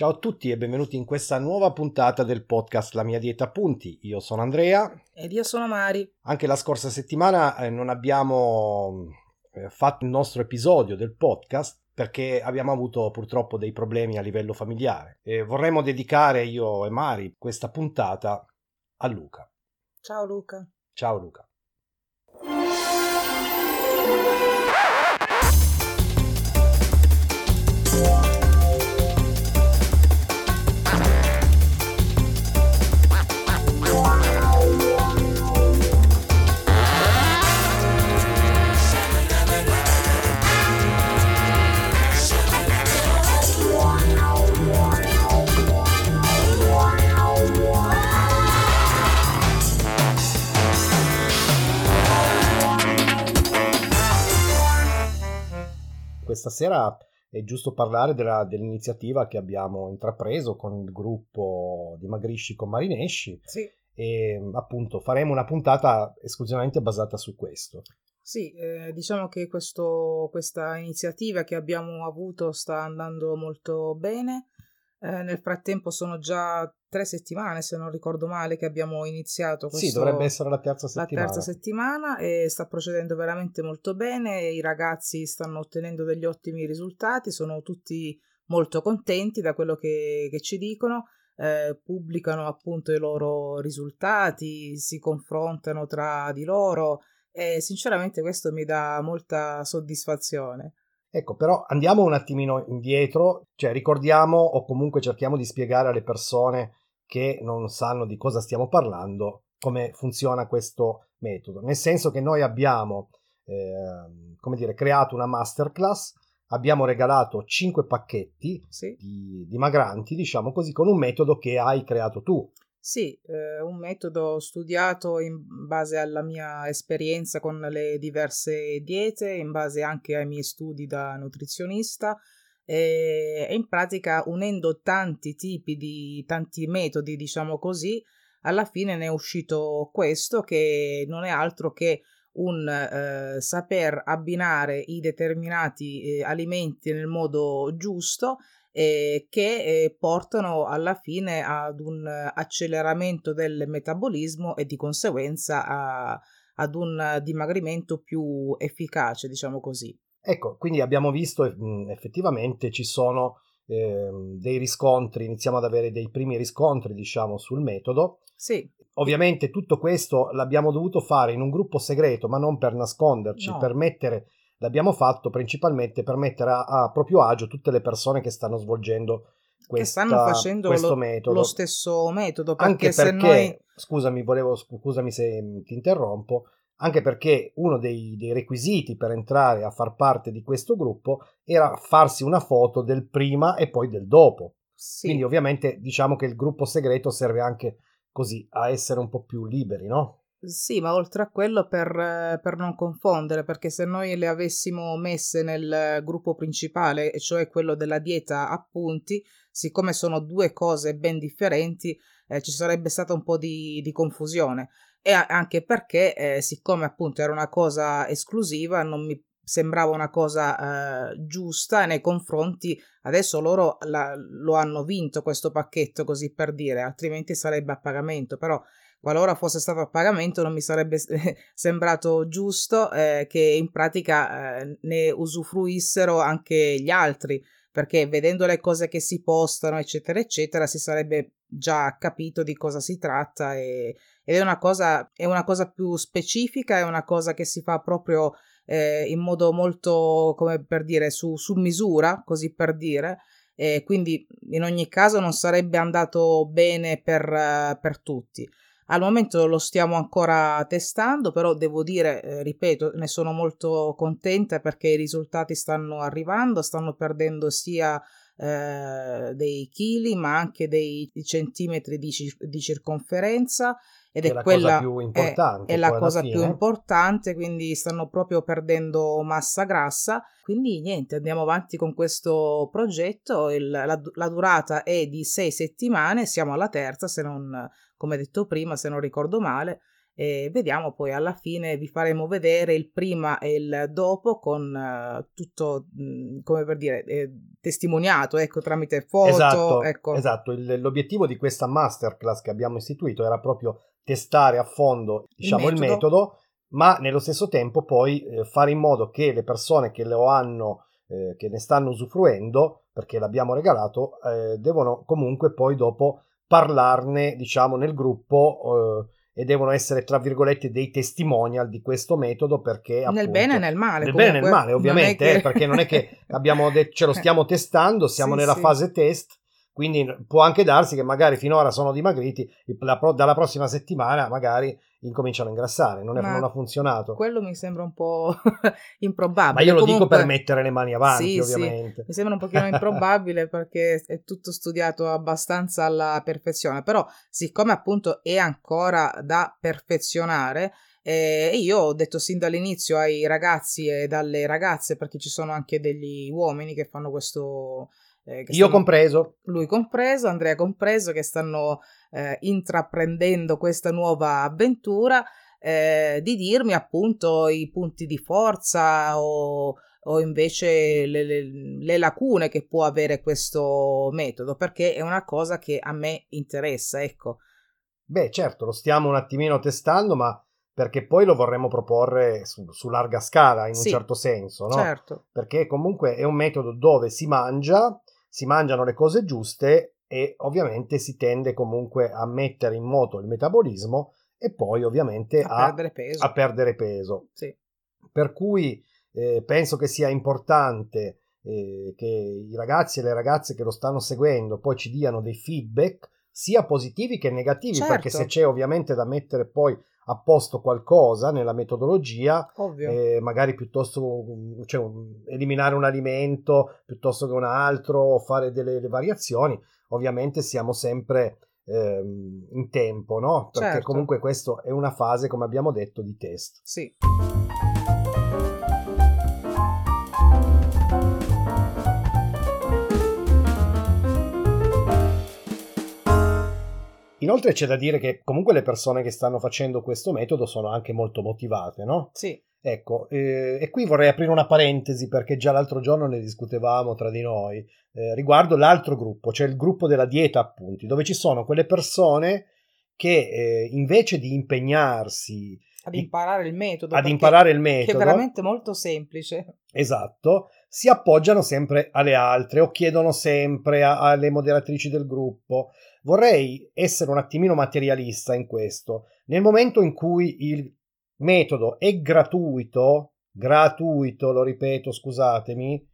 Ciao a tutti e benvenuti in questa nuova puntata del podcast La mia dieta appunti. Io sono Andrea. Ed io sono Mari. Anche la scorsa settimana eh, non abbiamo eh, fatto il nostro episodio del podcast perché abbiamo avuto purtroppo dei problemi a livello familiare e vorremmo dedicare io e Mari questa puntata a Luca. Ciao Luca. Ciao Luca. Questa sera è giusto parlare della, dell'iniziativa che abbiamo intrapreso con il gruppo Dimagrisci con Marinesci. Sì. E appunto faremo una puntata esclusivamente basata su questo. Sì, eh, diciamo che questo, questa iniziativa che abbiamo avuto sta andando molto bene. Eh, nel frattempo sono già tre settimane, se non ricordo male, che abbiamo iniziato questo, Sì, dovrebbe essere la terza settimana. La terza settimana e sta procedendo veramente molto bene, i ragazzi stanno ottenendo degli ottimi risultati, sono tutti molto contenti da quello che, che ci dicono, eh, pubblicano appunto i loro risultati, si confrontano tra di loro e sinceramente questo mi dà molta soddisfazione. Ecco, però andiamo un attimino indietro, cioè ricordiamo o comunque cerchiamo di spiegare alle persone che non sanno di cosa stiamo parlando come funziona questo metodo. Nel senso che noi abbiamo, eh, come dire, creato una masterclass, abbiamo regalato 5 pacchetti sì. di, dimagranti, diciamo così, con un metodo che hai creato tu. Sì, eh, un metodo studiato in base alla mia esperienza con le diverse diete, in base anche ai miei studi da nutrizionista e in pratica unendo tanti tipi di tanti metodi, diciamo così, alla fine ne è uscito questo che non è altro che un eh, saper abbinare i determinati eh, alimenti nel modo giusto eh, che eh, portano alla fine ad un acceleramento del metabolismo e di conseguenza a, ad un dimagrimento più efficace, diciamo così. Ecco, quindi abbiamo visto effettivamente ci sono eh, dei riscontri, iniziamo ad avere dei primi riscontri, diciamo, sul metodo. Sì. Ovviamente tutto questo l'abbiamo dovuto fare in un gruppo segreto, ma non per nasconderci, no. per mettere l'abbiamo fatto principalmente per mettere a, a, proprio agio tutte le persone che stanno svolgendo questa, che stanno facendo questo lo, metodo. lo stesso metodo. Perché anche se perché, noi... scusami, volevo, scusami se ti interrompo, anche perché uno dei, dei, requisiti per entrare a far parte di questo gruppo era farsi una foto del prima e poi del dopo. Sì. Quindi ovviamente diciamo che il gruppo segreto serve anche così a essere un po' più liberi, no? Sì, ma oltre a quello per, per, non confondere, perché se noi le avessimo messe nel gruppo principale, cioè quello della dieta a punti, siccome sono due cose ben differenti, eh, ci sarebbe stata un po' di, di confusione. E anche perché, eh, siccome appunto era una cosa esclusiva, non mi sembrava una cosa eh, giusta nei confronti adesso loro la, lo hanno vinto questo pacchetto così per dire altrimenti sarebbe a pagamento però qualora fosse stato a pagamento non mi sarebbe sembrato giusto eh, che in pratica eh, ne usufruissero anche gli altri, perché vedendo le cose che si postano, eccetera, eccetera, si sarebbe già capito di cosa si tratta e, ed è una, cosa, è una cosa più specifica, è una cosa che si fa proprio eh, in modo molto, come per dire, su, su misura, così per dire, quindi in ogni caso non sarebbe andato bene per, per tutti. Al momento lo stiamo ancora testando, però devo dire, eh, ripeto, ne sono molto contenta perché i risultati stanno arrivando, stanno perdendo sia eh, dei chili ma anche dei centimetri di, di circonferenza ed è, è quella più importante, è, è la cosa più importante quindi stanno proprio perdendo massa grassa. Quindi niente andiamo avanti con questo progetto. Il, la, la durata è di sei settimane siamo alla terza se non come detto prima se non ricordo male e vediamo poi alla fine vi faremo vedere il prima e il dopo con uh, tutto mh, come per dire eh, testimoniato ecco tramite foto esatto, ecco. esatto. Il, l'obiettivo di questa masterclass che abbiamo istituito era proprio testare a fondo diciamo il metodo, il metodo ma nello stesso tempo poi eh, fare in modo che le persone che lo hanno eh, che ne stanno usufruendo perché l'abbiamo regalato eh, devono comunque poi dopo parlarne diciamo nel gruppo eh, e devono essere, tra virgolette, dei testimonial di questo metodo perché... Appunto, nel bene e nel male. Nel bene e nel male, ovviamente, che... eh, perché non è che abbiamo de- ce lo stiamo testando, siamo sì, nella sì. fase test, quindi può anche darsi che magari finora sono dimagriti, pro- dalla prossima settimana magari incominciano a ingrassare, non, è, non, ha funzionato. Quello mi sembra un po' improbabile. Ma io lo Comunque, dico per mettere le mani avanti, sì, ovviamente. Sì, mi sembra un pochino improbabile perché è tutto studiato abbastanza alla perfezione, però siccome appunto è ancora da perfezionare, e io ho detto sin dall'inizio ai ragazzi e dalle ragazze, perché ci sono anche degli uomini che fanno questo, eh, Io stanno, compreso. Lui compreso, Andrea compreso, che stanno eh, intraprendendo questa nuova avventura, eh, di dirmi appunto i punti di forza o, o invece le, le, le, lacune che può avere questo metodo, perché è una cosa che a me interessa, ecco. Beh, certo, lo stiamo un attimino testando, ma perché poi lo vorremmo proporre su, su larga scala in sì, un certo senso, no? Certo. Perché comunque è un metodo dove si mangia si mangiano le cose giuste e ovviamente si tende comunque a mettere in moto il metabolismo e poi ovviamente a, a perdere peso. A perdere peso. Sì. Per cui eh, penso che sia importante eh, che i ragazzi e le ragazze che lo stanno seguendo poi ci diano dei feedback sia positivi che negativi, certo. perché se c'è ovviamente da mettere poi posto qualcosa nella metodologia, eh, magari piuttosto cioè, eliminare un alimento piuttosto che un altro o fare delle, delle variazioni, ovviamente siamo sempre eh, in tempo, no? Perché certo. comunque questa è una fase, come abbiamo detto, di test. Sì. Inoltre c'è da dire che comunque le persone che stanno facendo questo metodo sono anche molto motivate, no? Sì. Ecco, eh, e qui vorrei aprire una parentesi perché già l'altro giorno ne discutevamo tra di noi eh, riguardo l'altro gruppo, cioè il gruppo della dieta appunti, dove ci sono quelle persone che eh, invece di impegnarsi ad imparare il metodo, ad imparare il metodo, che è veramente molto semplice. Esatto, si appoggiano sempre alle altre o chiedono sempre a, alle moderatrici del gruppo. Vorrei essere un attimino materialista in questo. Nel momento in cui il metodo è gratuito, gratuito, lo ripeto, scusatemi,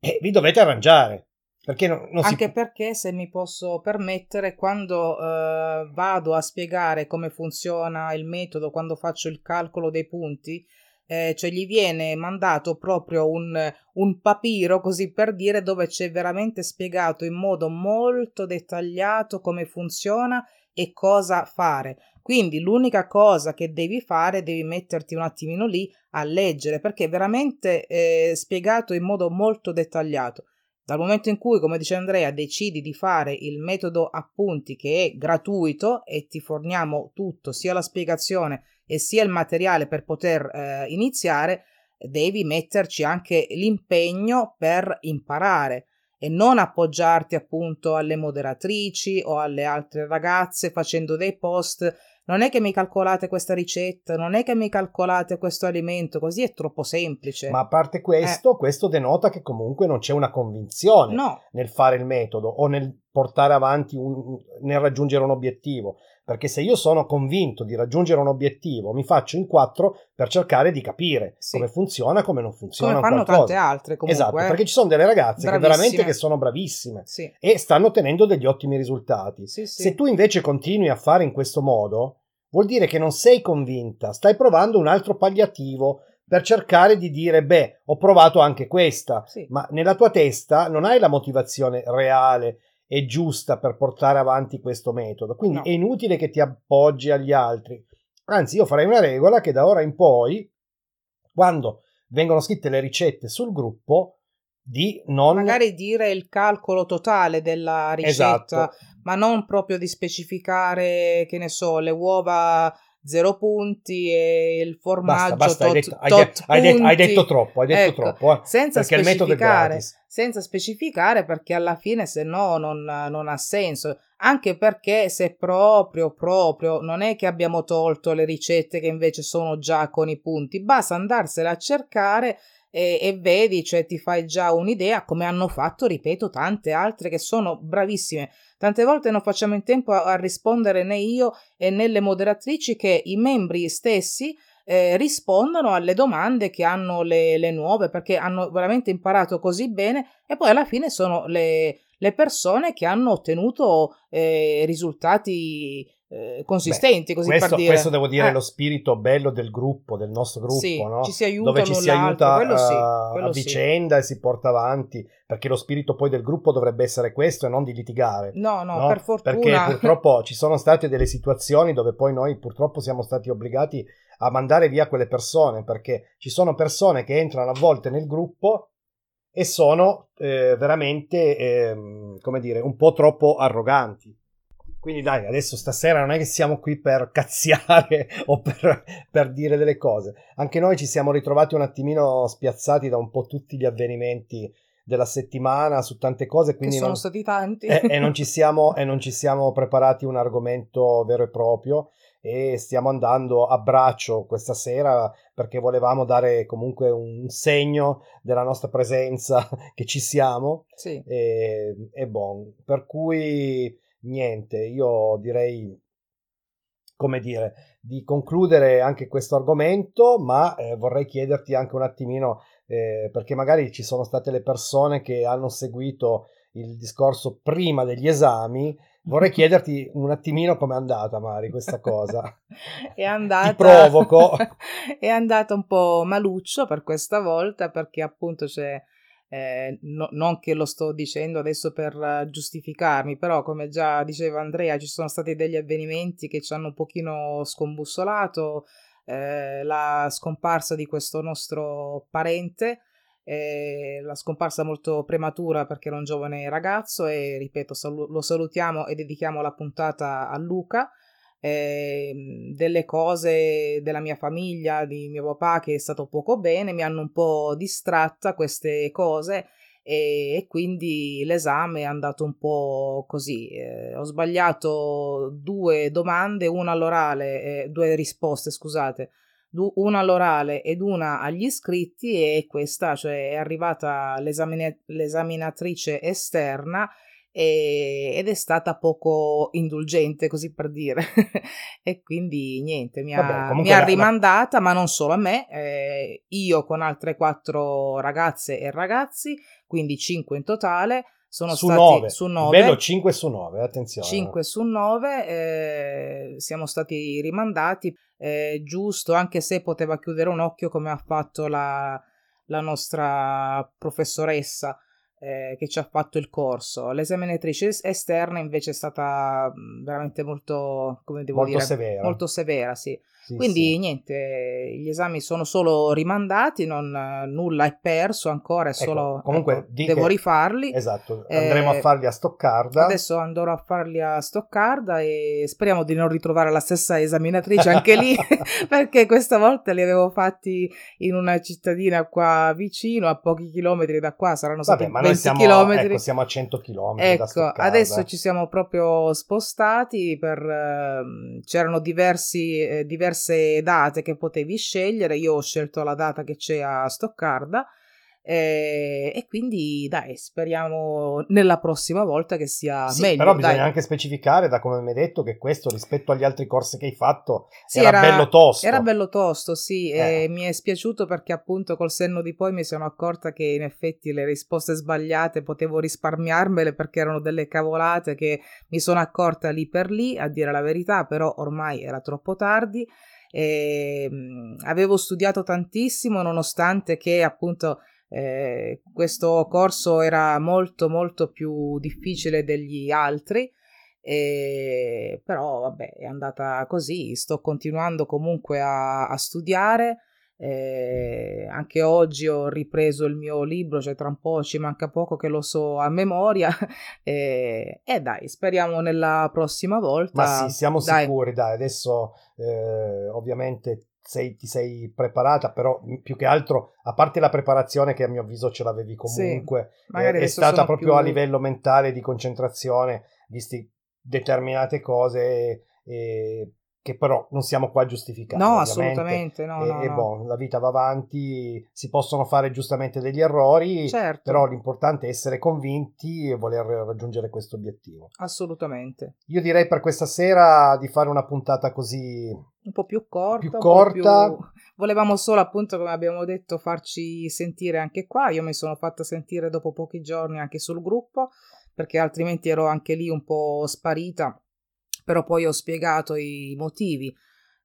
eh, vi dovete arrangiare. Perché non, non Anche si... perché, se mi posso permettere, quando eh, vado a spiegare come funziona il metodo, quando faccio il calcolo dei punti, eh, cioè gli viene mandato proprio un, un papiro, così per dire, dove c'è veramente spiegato in modo molto dettagliato come funziona e cosa fare. Quindi l'unica cosa che devi fare, devi metterti un attimino lì a leggere, perché è veramente eh, spiegato in modo molto dettagliato. Dal momento in cui, come dice Andrea, decidi di fare il metodo appunti che è gratuito e ti forniamo tutto, sia la spiegazione e sia il materiale per poter eh, iniziare, devi metterci anche l'impegno per imparare e non appoggiarti appunto alle moderatrici o alle altre ragazze facendo dei post non è che mi calcolate questa ricetta, non è che mi calcolate questo alimento, così è troppo semplice. Ma a parte questo, eh. questo denota che comunque non c'è una convinzione no. nel fare il metodo o nel portare avanti, un, nel raggiungere un obiettivo. Perché se io sono convinto di raggiungere un obiettivo, mi faccio in quattro per cercare di capire sì. come funziona, come non funziona. Come fanno qualcosa. tante altre comunque. Esatto, perché ci sono delle ragazze bravissime. che veramente che sono bravissime sì. e stanno ottenendo degli ottimi risultati. Sì, se tu invece continui a fare in questo modo, vuol dire che non sei convinta, stai provando un altro palliativo per cercare di dire, beh, ho provato anche questa, sì. ma nella tua testa non hai la motivazione reale e giusta per portare avanti questo metodo, quindi no. è inutile che ti appoggi agli altri. Anzi, io farei una regola che da ora in poi, quando vengono scritte le ricette sul gruppo, di non... Magari dire il calcolo totale della ricetta, esatto. ma non proprio di specificare, che ne so, le uova zero punti e il formaggio basta, basta, tot, hai, detto, hai, detto, hai, detto, hai, detto, troppo, hai detto ecco, troppo eh, senza specificare, senza specificare perché alla fine se no non, non ha senso. Anche perché se proprio proprio non è che abbiamo tolto le ricette che invece sono già con i punti. Basta andarsene a cercare e, e, vedi, cioè ti fai già un'idea, come hanno fatto, ripeto, tante altre che sono bravissime. Tante volte non facciamo in tempo a, a rispondere né io né le moderatrici che i membri stessi eh, rispondono alle domande che hanno le, le, nuove perché hanno veramente imparato così bene e poi alla fine sono le, le persone che hanno ottenuto eh, risultati eh, consistenti, Beh, così questo, per dire. Questo devo dire è eh. lo spirito bello del gruppo, del nostro gruppo, sì, no? ci si aiuta dove ci si aiuta quello sì, quello a vicenda sì. e si porta avanti, perché lo spirito poi del gruppo dovrebbe essere questo e non di litigare. No, no, no? per fortuna. Perché purtroppo ci sono state delle situazioni dove poi noi purtroppo siamo stati obbligati a mandare via quelle persone, perché ci sono persone che entrano a volte nel gruppo e sono eh, veramente, eh, come dire, un po' troppo arroganti quindi dai, adesso stasera non è che siamo qui per cazziare o per, per, dire delle cose. Anche noi ci siamo ritrovati un attimino spiazzati da un po' tutti gli avvenimenti della settimana su tante cose. Quindi che sono non, stati tanti. E, e, non siamo, e, non ci siamo, preparati un argomento vero e proprio e stiamo andando a braccio questa sera perché volevamo dare comunque un segno della nostra presenza che ci siamo. Sì. E, e bon, per cui niente, io direi, come dire, di concludere anche questo argomento, ma eh, vorrei chiederti anche un attimino, eh, perché magari ci sono state le persone che hanno seguito il discorso prima degli esami, vorrei chiederti un attimino com'è andata Mari questa cosa. è andata... Ti provoco. è andata un po' maluccio per questa volta perché appunto c'è eh, no, non che lo sto dicendo adesso per uh, giustificarmi, però come già diceva Andrea ci sono stati degli avvenimenti che ci hanno un pochino scombussolato, eh, la scomparsa di questo nostro parente, eh, la scomparsa molto prematura perché era un giovane ragazzo e ripeto sal- lo salutiamo e dedichiamo la puntata a Luca eh, delle cose della mia famiglia, di mio papà che è stato poco bene, mi hanno un po' distratta queste cose e, e quindi l'esame è andato un po' così. Eh, ho sbagliato due domande, una all'orale, eh, due risposte, scusate, una all'orale ed una agli iscritti e questa, cioè è arrivata l'esaminatrice esterna e, ed è stata poco indulgente, così per dire. e quindi niente, mi ha, Vabbè, mi ha rimandata, la... ma non solo a me, eh, io con altre quattro ragazze e ragazzi, quindi cinque in totale. Sono su stati 9. su 9. Bello 5 su 9, attenzione. 5 su 9, eh, siamo stati rimandati, eh, giusto, anche se poteva chiudere un occhio come ha fatto la, la nostra professoressa eh, che ci ha fatto il corso. L'esaminatrice esterna invece è stata veramente molto, come devo molto dire, severa. molto severa, sì. Sì, Quindi sì. niente, gli esami sono solo rimandati, non, nulla è perso ancora, è ecco, solo comunque ecco, devo rifarli. Esatto, andremo eh, a farli a Stoccarda. Adesso andrò a farli a Stoccarda e speriamo di non ritrovare la stessa esaminatrice anche lì, perché questa volta li avevo fatti in una cittadina qua vicino, a pochi chilometri da qua, saranno stati Vabbè, 20 siamo, chilometri. Ecco, siamo a 100 chilometri Ecco, adesso ci siamo proprio spostati per... Uh, c'erano diversi, eh, diverse date che potevi scegliere, io ho scelto la data che c'è a Stoccarda eh, e quindi dai, speriamo nella prossima volta che sia sì, meglio. Però bisogna dai. anche specificare, da come mi hai detto, che questo rispetto agli altri corsi che hai fatto sì, era, era, bello tosto. Era bello tosto, sì, eh. e mi è spiaciuto perché appunto col senno di poi mi sono accorta che in effetti le risposte sbagliate potevo risparmiarmele perché erano delle cavolate che mi sono accorta lì per lì, a dire la verità, però ormai era troppo tardi. E, mh, avevo studiato tantissimo nonostante che appunto eh, questo corso era molto molto più difficile degli altri, eh, però vabbè è andata così, sto continuando comunque a, a studiare. Eh, anche oggi ho ripreso il mio libro, cioè tra un po' ci manca poco che lo so a memoria. E eh, eh, dai, speriamo nella prossima volta. Ma sì, siamo dai. sicuri, dai, adesso eh, ovviamente sei, ti sei preparata, però più che altro, a parte la preparazione che a mio avviso ce l'avevi comunque, sì, eh, è stata proprio più... a livello mentale di concentrazione, visti determinate cose. E, che però non siamo qua a giustificare. No, assolutamente, no, e, no, e no. Bon, la vita va avanti, si possono fare giustamente degli errori, certo. però l'importante è essere convinti e voler raggiungere questo obiettivo. Assolutamente. Io direi per questa sera di fare una puntata così... Un po' più corta. Più corta. Più... Volevamo solo, appunto, come abbiamo detto, farci sentire anche qua. Io mi sono fatta sentire dopo pochi giorni anche sul gruppo, perché altrimenti ero anche lì un po' sparita però poi ho spiegato i motivi,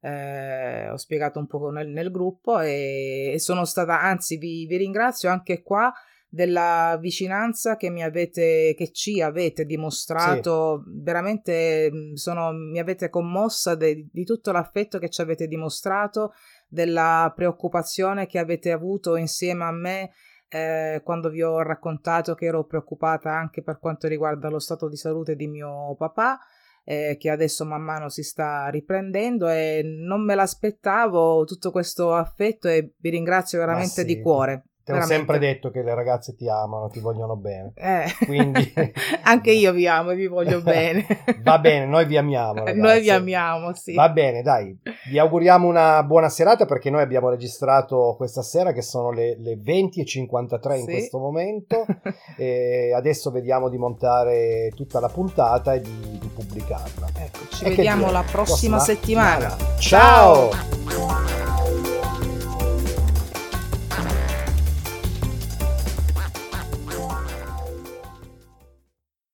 eh, ho spiegato un po' nel, nel gruppo e, e, sono stata, anzi vi, vi, ringrazio anche qua della vicinanza che mi avete, che ci avete dimostrato, sì. veramente sono, mi avete commossa de, di tutto l'affetto che ci avete dimostrato, della preoccupazione che avete avuto insieme a me eh, quando vi ho raccontato che ero preoccupata anche per quanto riguarda lo stato di salute di mio papà eh, che adesso man mano si sta riprendendo e non me l'aspettavo tutto questo affetto e vi ringrazio veramente sì, di cuore. Ti ho sempre detto che le ragazze ti amano, ti vogliono bene. Eh. Quindi... Anche io vi amo e vi voglio bene. Va bene, noi vi amiamo. Ragazzi. Noi vi amiamo, sì. Va bene, dai. Vi auguriamo una buona serata perché noi abbiamo registrato questa sera che sono le, le 20.53 in questo momento. e adesso vediamo di montare tutta la puntata e di, di pubblicarla. Ecco, ci e vediamo la prossima, prossima settimana. settimana. Ciao. Ciao.